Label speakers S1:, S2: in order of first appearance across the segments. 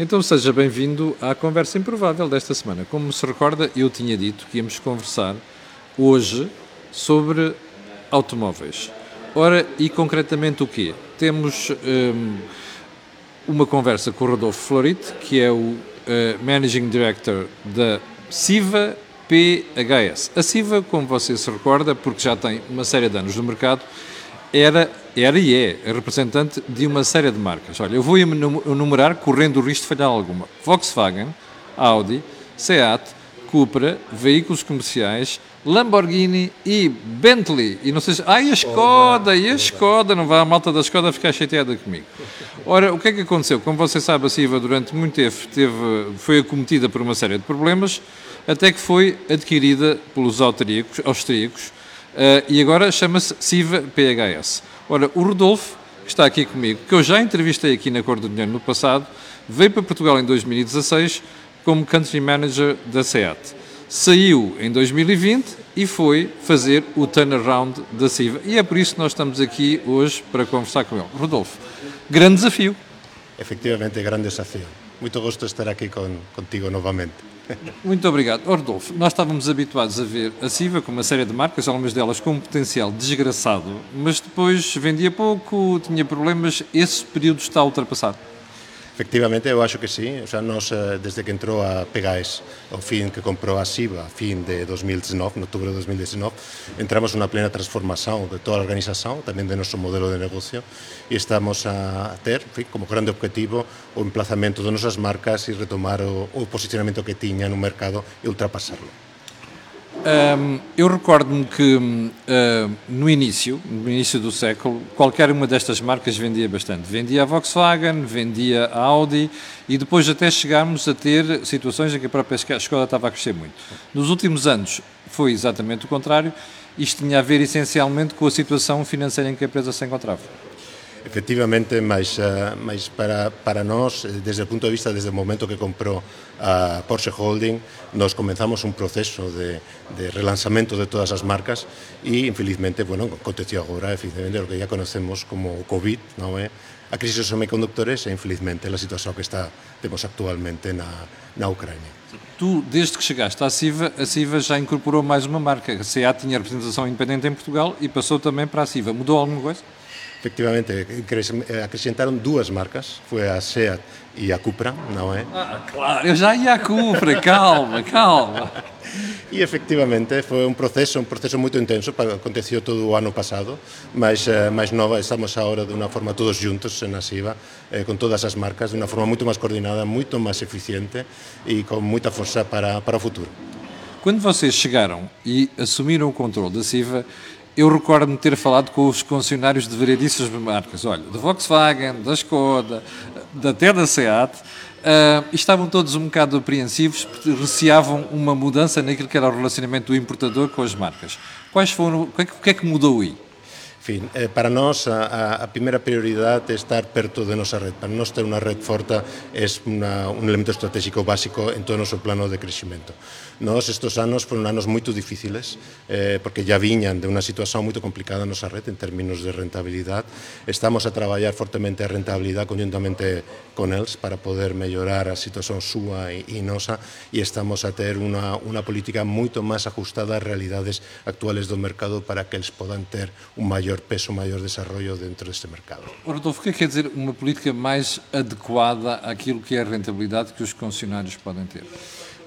S1: Então seja bem-vindo à conversa improvável desta semana. Como se recorda, eu tinha dito que íamos conversar hoje sobre automóveis. Ora, e concretamente o quê? Temos um, uma conversa com o Rodolfo Florit, que é o uh, Managing Director da Siva PHS. A Siva, como você se recorda, porque já tem uma série de anos no mercado, era, era e é representante de uma série de marcas. Olha, eu vou enumerar, correndo o risco de falhar alguma. Volkswagen, Audi, Seat, Cupra, veículos comerciais, Lamborghini e Bentley. E não sei se. E a Skoda, e a Skoda, não vai a malta da Skoda ficar chateada comigo. Ora, o que é que aconteceu? Como você sabe, a Siva durante muito tempo teve, foi acometida por uma série de problemas, até que foi adquirida pelos austríacos, austríacos Uh, e agora chama-se SIVA PHS. Ora, o Rodolfo, que está aqui comigo, que eu já entrevistei aqui na Cor do Dinheiro no passado, veio para Portugal em 2016 como Country Manager da SEAT. Saiu em 2020 e foi fazer o turnaround da SIVA. E é por isso que nós estamos aqui hoje para conversar com ele. Rodolfo, grande desafio.
S2: Efectivamente, grande desafio. Muito gosto de estar aqui contigo novamente.
S1: Muito obrigado. Rodolfo, nós estávamos habituados a ver a Siva com uma série de marcas, algumas delas com um potencial desgraçado, mas depois vendia pouco, tinha problemas. Esse período está ultrapassado.
S2: Efectivamente, eu acho que sim. O sea, nós, eh, desde que entrou a PGAES, ao fim que comprou a SIVA, a fim de 2019, en outubro de 2019, entramos numa plena transformação de toda a organização, também de nosso modelo de negocio, e estamos a ter, fin, como grande objetivo, o emplazamento de nossas marcas e retomar o, o posicionamento que tiña no mercado e ultrapassarlo.
S1: Um, eu recordo-me que uh, no início, no início do século, qualquer uma destas marcas vendia bastante. Vendia a Volkswagen, vendia a Audi e depois até chegámos a ter situações em que a própria escola estava a crescer muito. Nos últimos anos foi exatamente o contrário. Isto tinha a ver essencialmente com a situação financeira em que a empresa se encontrava.
S2: Efectivamente, mas, uh, mas para, para nós, eh, desde o punto de vista, desde o momento que comprou a Porsche Holding, nos comenzamos un proceso de, de relanzamento de todas as marcas e, infelizmente, bueno, aconteceu agora, efectivamente, o que ya conocemos como COVID, non é? a crise dos semicondutores e, infelizmente, a situación que está, temos actualmente na, na Ucrânia.
S1: Tu, desde que chegaste à CIVA, a CIVA já incorporou mais uma marca. A SEAT tinha representação independente em Portugal e passou também para a CIVA. Mudou alguma coisa?
S2: Efectivamente, acrescentaram duas marcas, foi a SEAT e a Cupra, não é?
S1: Ah, claro, eu já ia à Cupra, calma, calma.
S2: E efectivamente foi um processo, um processo muito intenso, aconteceu todo o ano passado, mas eh, mais nova, estamos agora de uma forma todos juntos na SIVA, eh, com todas as marcas, de uma forma muito mais coordenada, muito mais eficiente e com muita força para, para o futuro.
S1: Quando vocês chegaram e assumiram o controle da SIVA, eu recordo-me ter falado com os concessionários de variedíssimas marcas, olha, da Volkswagen, da Skoda, até da SEAT, uh, estavam todos um bocado apreensivos, porque receavam uma mudança naquilo que era o relacionamento do importador com as marcas. Quais foram, o que é que, o que, é que mudou aí?
S2: Eh, para nós a, a primeira estar perto de nosa red. Para nós ter unha red forta é un elemento estratégico básico en todo o noso plano de crecimento. Nós estes anos foron anos moito difíciles eh, porque ya viñan de unha situación moito complicada a nosa red en términos de rentabilidade. Estamos a traballar fortemente a rentabilidade conjuntamente con eles para poder mellorar a situación súa e, e nosa e estamos a ter unha, unha política moito máis ajustada ás realidades actuales do mercado para que eles podan ter un maior maior peso, maior desarrollo dentro deste mercado.
S1: Rodolfo, o é que quer dizer uma política mais adequada àquilo que é a rentabilidade que os concessionários podem ter?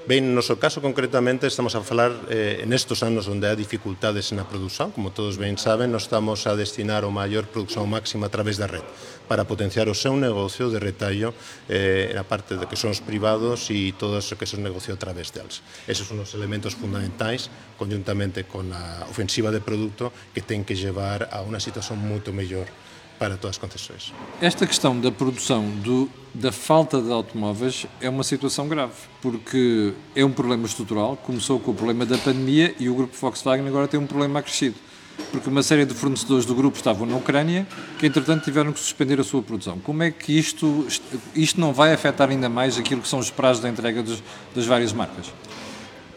S2: Ben, no noso caso concretamente estamos a falar eh, en estos anos onde há dificultades na produción, como todos ben saben, nos estamos a destinar o maior produción máxima a través da red para potenciar o seu negocio de retallo eh, na parte de que son os privados e todo o que son negocio a través deles. Esos son os elementos fundamentais conjuntamente con a ofensiva de produto que ten que llevar a unha situación moito mellor para todas as concessões.
S1: Esta questão da produção do, da falta de automóveis é uma situação grave, porque é um problema estrutural, começou com o problema da pandemia e o grupo Volkswagen agora tem um problema acrescido, porque uma série de fornecedores do grupo estavam na Ucrânia, que entretanto tiveram que suspender a sua produção. Como é que isto, isto não vai afetar ainda mais aquilo que são os prazos da entrega dos, das várias marcas?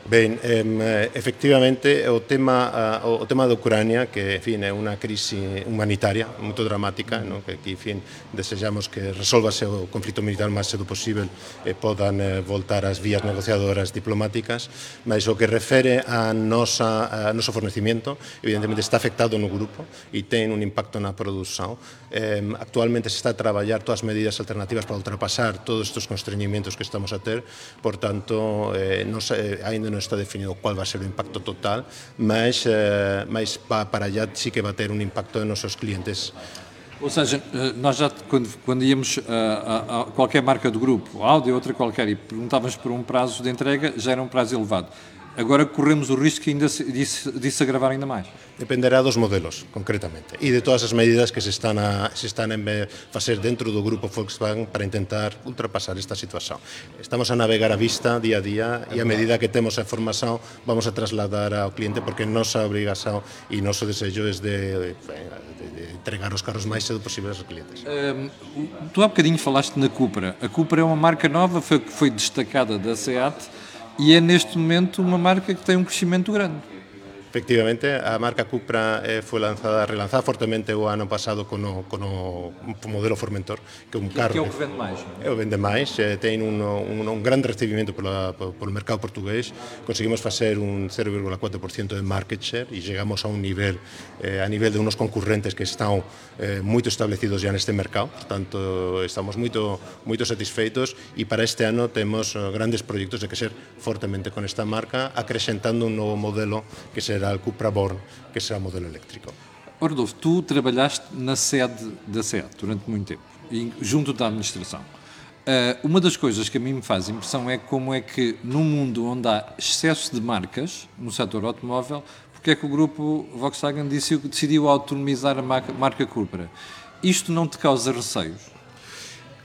S2: Ben, em, eh, efectivamente, o tema, eh, o tema de Ucrania, que, en fin, é unha crise humanitaria moito dramática, non? que aquí, en fin, desexamos que resolvase o conflito militar máis cedo posible e podan eh, voltar as vías negociadoras diplomáticas, mas o que refere a nosa, a noso fornecimiento, evidentemente está afectado no grupo e ten un impacto na produção. Em, actualmente se está a traballar todas as medidas alternativas para ultrapasar todos estes constreñimientos que estamos a ter, por tanto, eh, nos, eh, ainda non está definido cuál va ser o impacto total, mas, eh, mas para allá sí que va a ter un impacto en nosos clientes.
S1: Ou seja, eh, nós já quando, quando íamos a, a, a, qualquer marca do grupo, Audi ou outra qualquer, e perguntávamos por um prazo de entrega, já era um prazo elevado. Agora corremos o risco ainda disso, disso agravar ainda mais.
S2: Dependerá dos modelos, concretamente, e de todas as medidas que se están a, se están a facer dentro do grupo Volkswagen para intentar ultrapasar esta situación. Estamos a navegar a vista día a día e a medida que temos a información vamos a trasladar ao cliente porque nosa obrigación e noso desejo é de, de, de entregar os carros máis cedo possível aos clientes. Um,
S1: tu há bocadinho falaste na Cupra. A Cupra é uma marca nova, foi, foi destacada da SEAT e é neste momento uma marca que tem um crescimento grande.
S2: Efectivamente, a marca Cupra eh, foi lanzada, relanzada fortemente o ano pasado con o, con o modelo Formentor,
S1: que é un carro... Que é o que vende máis?
S2: É o vende máis, eh, ten un, un, un grande recibimento polo, polo mercado portugués, conseguimos facer un 0,4% de market share e chegamos a un nivel, eh, a nivel de unos concurrentes que están eh, moito establecidos ya neste mercado, portanto, estamos moito, moito satisfeitos e para este ano temos eh, grandes proxectos de que ser fortemente con esta marca, acrescentando un novo modelo que será será o Cupra Born, que será modelo elétrico.
S1: Rodolfo, tu trabalhaste na sede da SEAT durante muito tempo, junto da administração. Uh, uma das coisas que a mim me faz impressão é como é que, num mundo onde há excesso de marcas no setor automóvel, porque é que o grupo Volkswagen decidiu autonomizar a marca Cupra? Isto não te causa receios?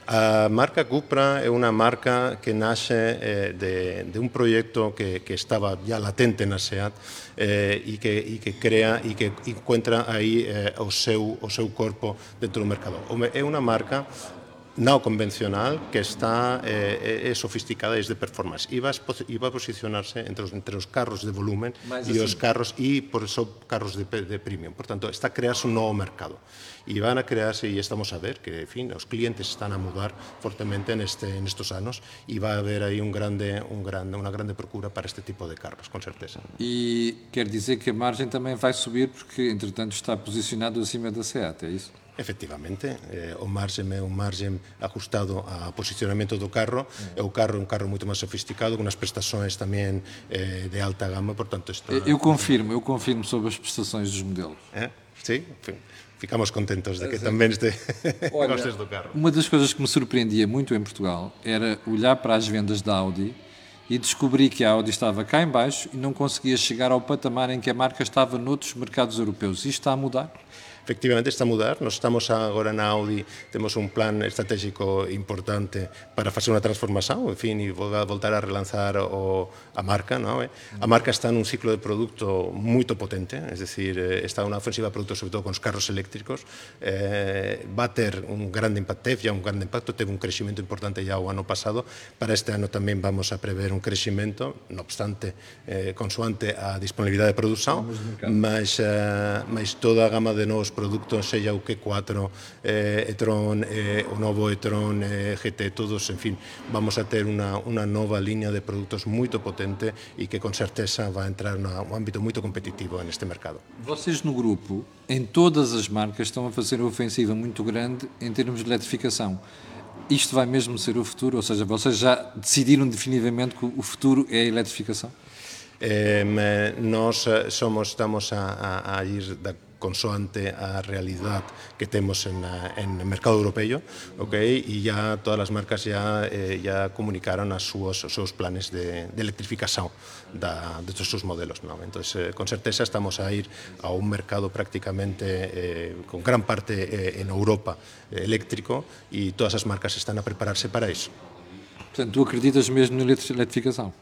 S2: A marca Cupra é unha marca que nace eh, de, un proxecto que, estaba ya latente na SEAT eh, e, que, crea e que encuentra aí eh, o, seu, o dentro do mercado. É unha marca no convencional que está eh, é sofisticada e de performance e va, a posicionarse entre os, entre os carros de volumen e os carros e por eso carros de, de premium. Por tanto, está a crearse un novo mercado e van a crearse e estamos a ver que, en fin, os clientes están a mudar fortemente neste nestos anos e va a haber aí un grande un grande unha grande procura para este tipo de carros, con certeza.
S1: E quer dizer que a margem também vai subir porque entretanto está posicionado acima da SEAT, é isso?
S2: Efectivamente, eh, o margen é un margen ajustado ao posicionamento do carro, é o carro é un carro moito máis sofisticado, con as prestações tamén eh, de alta gama, portanto... Está...
S1: Eu confirmo, eu confirmo sobre as prestações dos modelos.
S2: É? Sí, ficamos contentos de que também este Olha, gostes do carro.
S1: Uma das coisas que me surpreendia muito em Portugal era olhar para as vendas da Audi e descobri que a Audi estava cá em baixo e não conseguia chegar ao patamar em que a marca estava noutros mercados europeus. Isto está a mudar?
S2: efectivamente está a mudar. Nos estamos agora na Audi, temos un plan estratégico importante para facer unha transformación, en fin, e voltar a relanzar o, a marca. Non? A marca está nun ciclo de produto moito potente, es decir, eh, está unha ofensiva de produto, sobre todo con os carros eléctricos, eh, va a ter un grande impacto, teve ya un grande impacto, teve un crecimento importante ya o ano pasado, para este ano tamén vamos a prever un crecimento, no obstante, eh, consoante a disponibilidade de produción, mas, eh, mas toda a gama de novos produtos, sella o Q4, eh, e-tron, eh, o novo e-tron eh, GT, todos, en fin, vamos a ter unha, unha nova liña de produtos moito potente e que con certeza vai entrar num ámbito moito competitivo neste mercado.
S1: Vocês no grupo, em todas as marcas, estão a fazer uma ofensiva muito grande em termos de eletrificação. Isto vai mesmo ser o futuro? Ou seja, vocês já decidiram definitivamente que o futuro é a eletrificação?
S2: Eh, nós somos, estamos a, a, a ir da consoante a realidad que temos en, en el mercado europeo, okay? e ya todas as marcas ya, eh, ya comunicaron as súas, planes de, electrificación de todos os modelos. ¿no? Entonces, eh, con certeza estamos a ir a un mercado prácticamente eh, con gran parte en Europa eléctrico e todas as marcas están a prepararse para isso.
S1: Portanto, tu acreditas mesmo na eletrificação?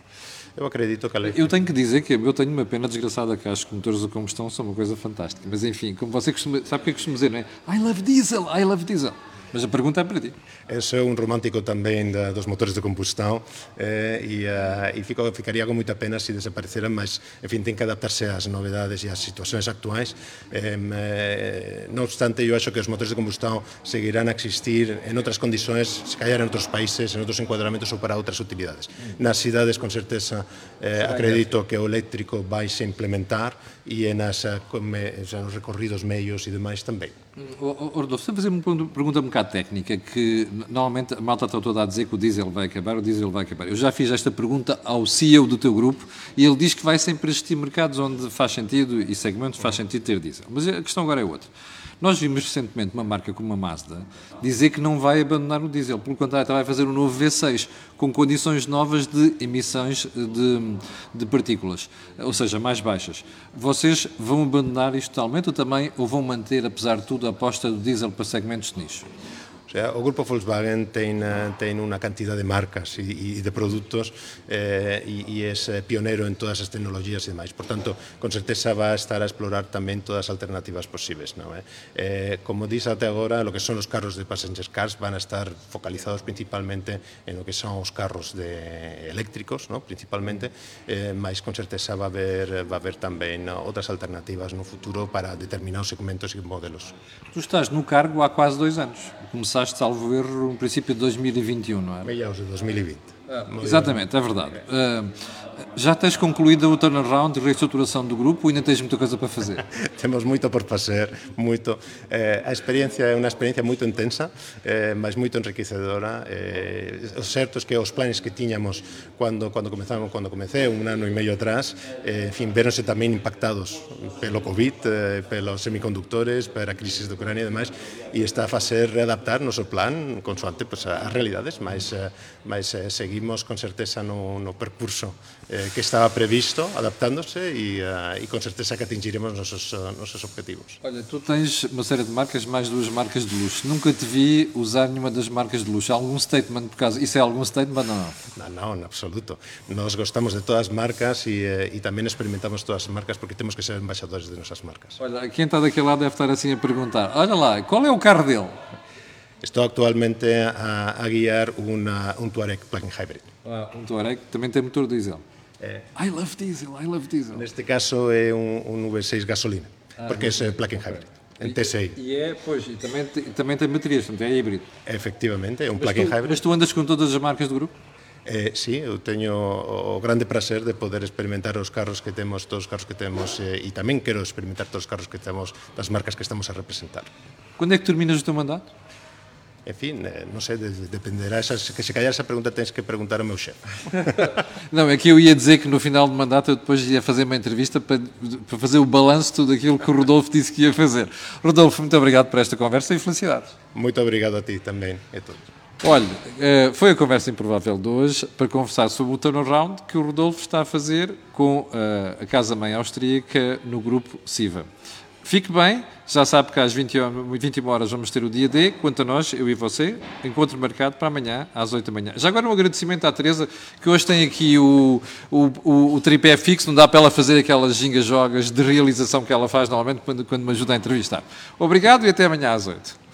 S2: Eu acredito que ela...
S1: Eu tenho que dizer que eu tenho uma pena desgraçada que acho que motores a combustão são uma coisa fantástica. Mas enfim, como você costuma... Sabe o que que costumo dizer, não é? I love diesel, I love diesel. Mas a pergunta é para ti.
S2: Eu sou um romântico também da, dos motores de combustão eh, e, uh, e fico, ficaria com muita pena se desapareceram, mas, enfim, tem que adaptar-se às novidades e às situações atuais. Eh, não obstante, eu acho que os motores de combustão seguirão a existir em outras condições, se calhar em outros países, em outros enquadramentos ou para outras utilidades. Nas cidades, com certeza, eh, acredito que o elétrico vai se implementar e nas, nos recorridos meios e demais também.
S1: Rodolfo, você fazer uma pergunta um bocado técnica, que normalmente a malta está toda a dizer que o diesel vai acabar, o diesel vai acabar. Eu já fiz esta pergunta ao CEO do teu grupo e ele diz que vai sempre existir mercados onde faz sentido e segmentos faz sentido ter diesel. Mas a questão agora é outra. Nós vimos recentemente uma marca como a Mazda dizer que não vai abandonar o diesel, pelo contrário, vai fazer um novo V6 com condições novas de emissões de, de partículas, ou seja, mais baixas. Vocês vão abandonar isto totalmente ou também ou vão manter, apesar de tudo, a aposta do diesel para segmentos de nicho?
S2: O sea, o grupo Volkswagen ten, eh, ten unha cantidad de marcas e, e de produtos eh, e, e é eh, pionero en todas as tecnologías e demais. Por tanto, con certeza va a estar a explorar tamén todas as alternativas posibles. Non eh? Eh, como dís até agora, lo que son os carros de passenger cars van a estar focalizados principalmente en lo que son os carros de eléctricos, no? principalmente, eh, mas con certeza va a haber, va a haber tamén outras alternativas no futuro para determinados segmentos e modelos.
S1: Tu estás no cargo há quase dois anos. Começaste começaste, salvo erro, no princípio de 2021, não é?
S2: Meados de 2020.
S1: Ah, exatamente, é verdade. Uh, já tens concluído o turnaround e reestruturação do grupo ou ainda tens muita coisa para fazer?
S2: Temos muito por fazer, muito. Eh, a experiência é uma experiência muito intensa, eh, mas muito enriquecedora. O certo é que os planos que tínhamos quando quando comenzamos, quando comecei um ano e meio atrás, enfim, viram-se também impactados pelo Covid, pelos semicondutores, pela crise da Ucrânia e demais, e está a fazer readaptar nosso plan consoante pues, as realidades, mas, mas seguir seguimos con certeza no, no percurso eh, que estaba previsto, adaptándose e, uh, e con certeza que atingiremos nosos, uh, nosos objetivos.
S1: Olha, tu tens uma série de marcas, mais duas marcas de luxo. Nunca te vi usar nenhuma das marcas de luxo. algum statement por causa? Isso é algum statement ou não?
S2: Não, não, en absoluto. Nós gostamos de todas as marcas e, uh, e também experimentamos todas as marcas porque temos que ser embaixadores de nossas marcas.
S1: Olha, quem está daquele lado deve estar assim a perguntar: olha lá, qual é o carro dele?
S2: Estou actualmente a, a guiar una, un Touareg plug-in hybrid.
S1: Ah, un Touareg tamén ten motor diesel. É. Eh. I love diesel, I love diesel.
S2: Neste caso é un, un V6 gasolina, ah, porque é eh, plug-in okay. hybrid. En TCI.
S1: E, é, pois, e também, também tem baterias, portanto é híbrido.
S2: Efectivamente, é um plug-in hybrid.
S1: Mas tu andas com todas as marcas do grupo?
S2: Eh, sí, eu teño o grande prazer de poder experimentar os carros que temos, todos os carros que temos, eh, e tamén quero experimentar todos os carros que temos das marcas que estamos a representar.
S1: Quando é que terminas o teu mandato?
S2: En fin, eh, non sei, dependerá, esa, que se calhar esa pregunta tens que preguntar ao meu chefe.
S1: não, é que eu ia dizer que no final do mandato eu depois ia fazer uma entrevista para, para fazer o balanço de tudo aquilo que o Rodolfo disse que ia fazer. Rodolfo, muito obrigado por esta conversa e felicidades.
S2: Muito obrigado a ti também a todos.
S1: Olha, eh, foi a conversa improvável de hoje para conversar sobre o turnaround que o Rodolfo está a fazer com eh, a casa-mãe austríaca no grupo SIVA. Fique bem, já sabe que às 20, 21 horas vamos ter o dia D. Quanto a nós, eu e você, encontro marcado para amanhã, às 8 da manhã. Já agora um agradecimento à Teresa, que hoje tem aqui o, o, o, o tripé fixo, não dá para ela fazer aquelas gingas-jogas de realização que ela faz normalmente quando, quando me ajuda a entrevistar. Obrigado e até amanhã às 8.